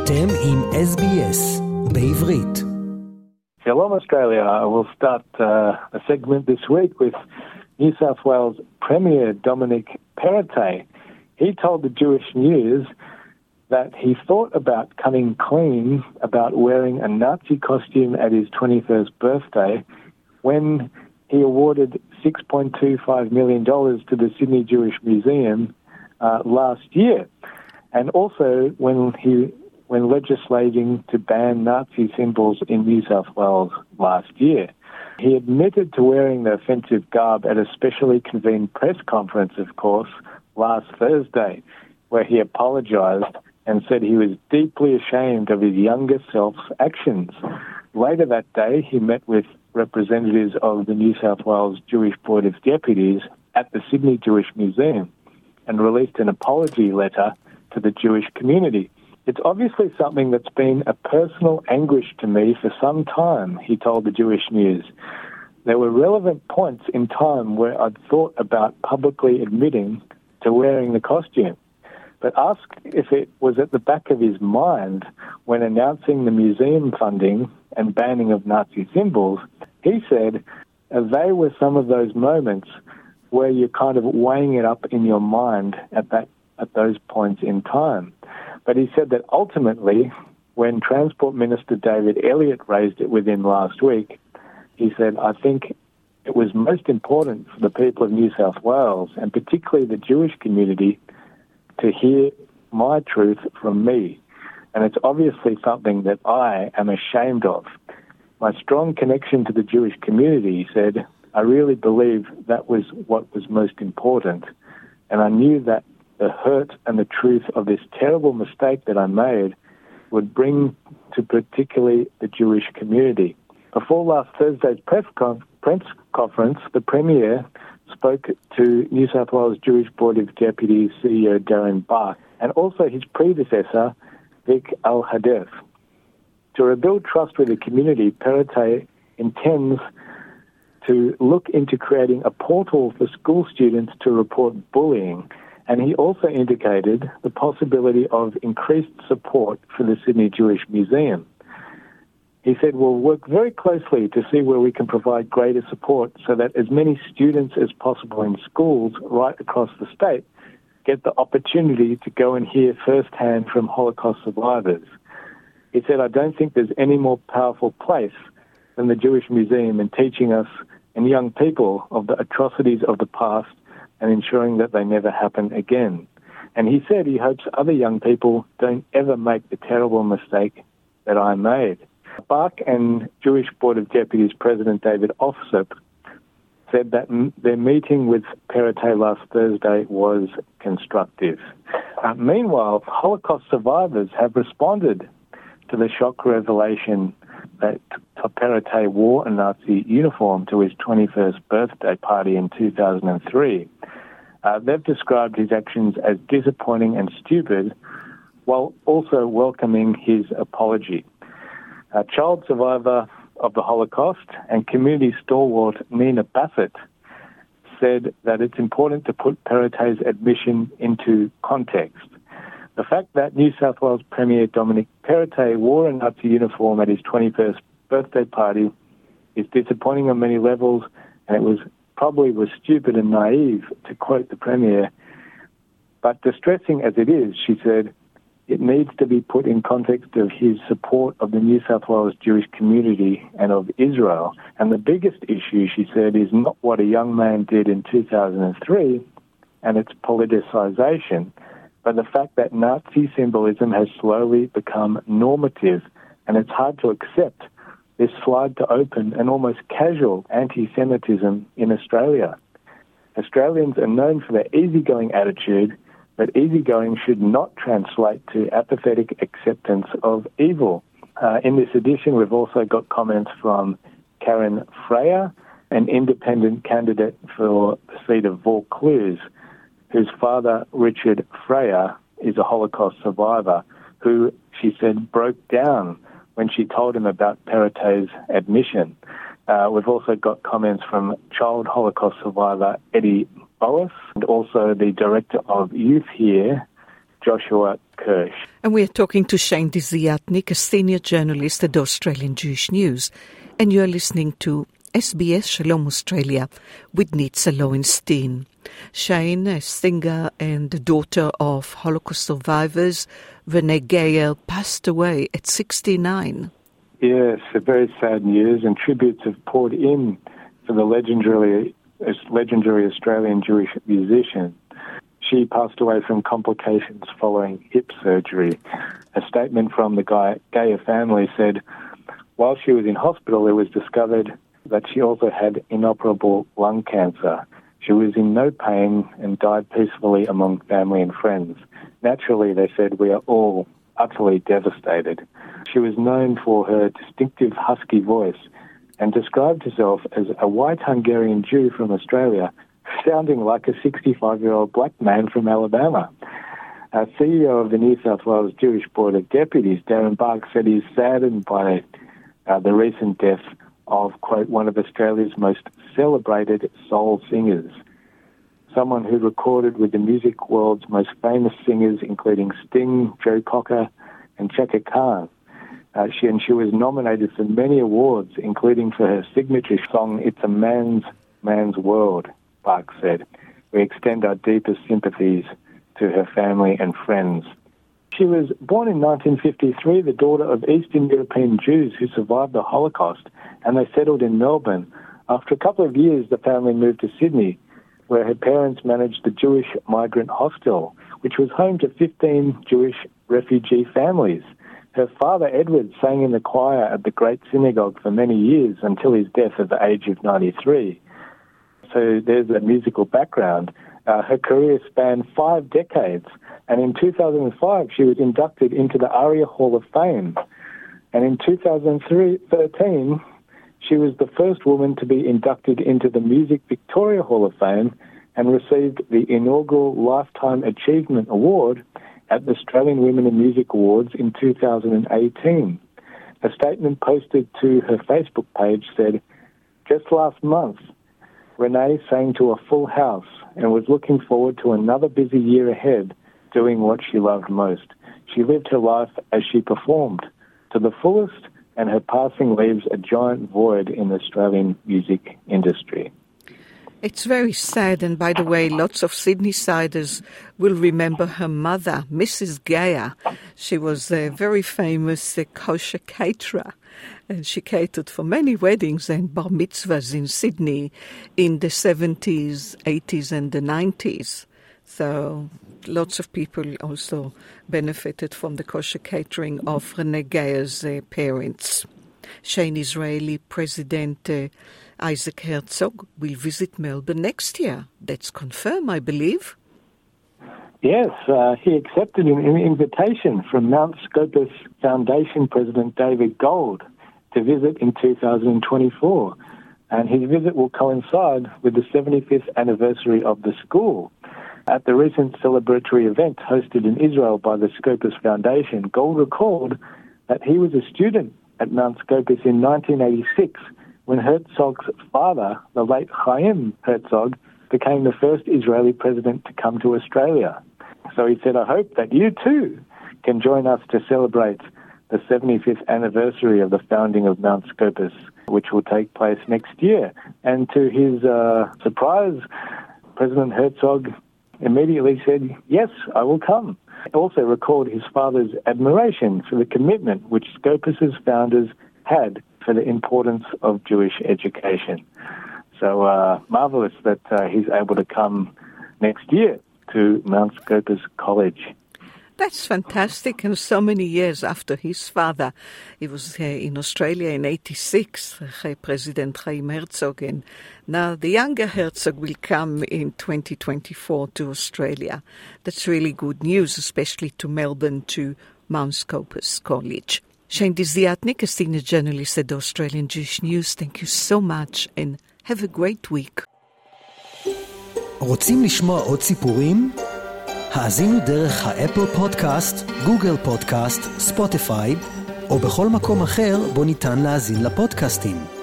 אתם עם SBS בעברית. Shalom Australia. I will start uh, a segment this week with New South Wales Premier Dominic Perrottet. He told the Jewish News that he thought about coming clean about wearing a Nazi costume at his 21st birthday when he awarded $6.25 million to the Sydney Jewish Museum uh, last year. And also when he when legislating to ban Nazi symbols in New South Wales last year. He admitted to wearing the offensive garb at a specially convened press conference, of course, last Thursday, where he apologised and said he was deeply ashamed of his younger self's actions. Later that day, he met with representatives of the New South Wales Jewish Board of Deputies at the Sydney Jewish Museum and released an apology letter to the Jewish community. It's obviously something that's been a personal anguish to me for some time, he told the Jewish News. There were relevant points in time where I'd thought about publicly admitting to wearing the costume. But asked if it was at the back of his mind when announcing the museum funding and banning of Nazi symbols, he said uh, they were some of those moments where you're kind of weighing it up in your mind at that at those points in time. But he said that ultimately, when Transport Minister David Elliott raised it with him last week, he said, I think it was most important for the people of New South Wales, and particularly the Jewish community, to hear my truth from me. And it's obviously something that I am ashamed of. My strong connection to the Jewish community, he said, I really believe that was what was most important. And I knew that the hurt and the truth of this terrible mistake that I made would bring to particularly the Jewish community. Before last Thursday's press, con- press conference, the Premier spoke to New South Wales Jewish Board of Deputies CEO Darren Bark and also his predecessor, Vic Alhadeff. To rebuild trust with the community, Perrottet intends to look into creating a portal for school students to report bullying and he also indicated the possibility of increased support for the Sydney Jewish Museum. He said, We'll work very closely to see where we can provide greater support so that as many students as possible in schools right across the state get the opportunity to go and hear firsthand from Holocaust survivors. He said, I don't think there's any more powerful place than the Jewish Museum in teaching us and young people of the atrocities of the past and ensuring that they never happen again. And he said he hopes other young people don't ever make the terrible mistake that I made. Bark and Jewish Board of Deputies President David Ossip said that m- their meeting with Perrottet last Thursday was constructive. Uh, meanwhile, Holocaust survivors have responded to the shock revelation that Perrottet wore a Nazi uniform to his 21st birthday party in 2003. Uh, they've described his actions as disappointing and stupid, while also welcoming his apology. A child survivor of the Holocaust and community stalwart Nina Bassat said that it's important to put Perrottet's admission into context. The fact that New South Wales Premier Dominic Perrottet wore a Nazi uniform at his 21st birthday party is disappointing on many levels, and it was probably was stupid and naive, to quote the Premier. But distressing as it is, she said, it needs to be put in context of his support of the New South Wales Jewish community and of Israel. And the biggest issue, she said, is not what a young man did in 2003 and its politicization, but the fact that Nazi symbolism has slowly become normative and it's hard to accept this slide to open an almost casual anti Semitism in Australia. Australians are known for their easygoing attitude, but easygoing should not translate to apathetic acceptance of evil. Uh, in this edition, we've also got comments from Karen Freyer, an independent candidate for the seat of Vaucluse, whose father, Richard Freyer, is a Holocaust survivor who, she said, broke down when she told him about Perrottet's admission. Uh, we've also got comments from child Holocaust survivor Eddie Boas and also the director of youth here, Joshua Kirsch. And we're talking to Shane Desiatnik, a senior journalist at Australian Jewish News. And you're listening to SBS Shalom Australia with Nitza Lowenstein. Shane, a singer and daughter of Holocaust survivors, Renee Geyer, passed away at 69. Yes, a very sad news, and tributes have poured in for the legendary, uh, legendary Australian Jewish musician. She passed away from complications following hip surgery. A statement from the Geyer family said, while she was in hospital, it was discovered that she also had inoperable lung cancer. She was in no pain and died peacefully among family and friends. Naturally, they said, we are all utterly devastated. She was known for her distinctive husky voice and described herself as a white Hungarian Jew from Australia sounding like a 65 year old black man from Alabama. Our CEO of the New South Wales Jewish Board of Deputies, Darren Bark, said he's saddened by uh, the recent death of, quote, one of Australia's most celebrated soul singers. Someone who recorded with the music world's most famous singers, including Sting, Joe Cocker, and Chaka Khan. Uh, she, and she was nominated for many awards, including for her signature song, It's a Man's Man's World. Bark said. We extend our deepest sympathies to her family and friends. She was born in 1953, the daughter of Eastern European Jews who survived the Holocaust, and they settled in Melbourne. After a couple of years, the family moved to Sydney, where her parents managed the Jewish Migrant Hostel, which was home to 15 Jewish refugee families. Her father, Edward, sang in the choir at the Great Synagogue for many years until his death at the age of 93 so there's a musical background. Uh, her career spanned five decades, and in 2005 she was inducted into the ARIA Hall of Fame. And in 2013, she was the first woman to be inducted into the Music Victoria Hall of Fame and received the inaugural Lifetime Achievement Award at the Australian Women in Music Awards in 2018. A statement posted to her Facebook page said, Just last month, Renee sang to a full house and was looking forward to another busy year ahead doing what she loved most. She lived her life as she performed to the fullest, and her passing leaves a giant void in the Australian music industry. It's very sad, and by the way, lots of Sydney siders will remember her mother, Mrs. Geyer. She was a very famous uh, kosher caterer, and she catered for many weddings and bar mitzvahs in Sydney in the 70s, 80s, and the 90s. So lots of people also benefited from the kosher catering of Renee Geyer's uh, parents. Shane Israeli President. Uh, Isaac Herzog will visit Melbourne next year. That's confirmed, I believe. Yes, uh, he accepted an invitation from Mount Scopus Foundation President David Gold to visit in 2024. And his visit will coincide with the 75th anniversary of the school. At the recent celebratory event hosted in Israel by the Scopus Foundation, Gold recalled that he was a student at Mount Scopus in 1986 when Herzog's father, the late Chaim Herzog, became the first Israeli president to come to Australia. So he said, I hope that you too can join us to celebrate the 75th anniversary of the founding of Mount Scopus, which will take place next year. And to his uh, surprise, President Herzog immediately said, Yes, I will come. Also recalled his father's admiration for the commitment which Scopus's founders had for the importance of Jewish education. So uh, marvelous that uh, he's able to come next year to Mount Scopus College. That's fantastic. And so many years after his father, he was uh, in Australia in 86, uh, President Chaim Herzog. And now the younger Herzog will come in 2024 to Australia. That's really good news, especially to Melbourne, to Mount Scopus College. Shane Desiatnik, a senior journalist at Australian Jewish News, thank you so much and have a great week. רוצים לשמוע עוד סיפורים? האזינו דרך האפל פודקאסט, גוגל פודקאסט, ספוטיפיי, או בכל מקום אחר בו ניתן להאזין לפודקאסטים.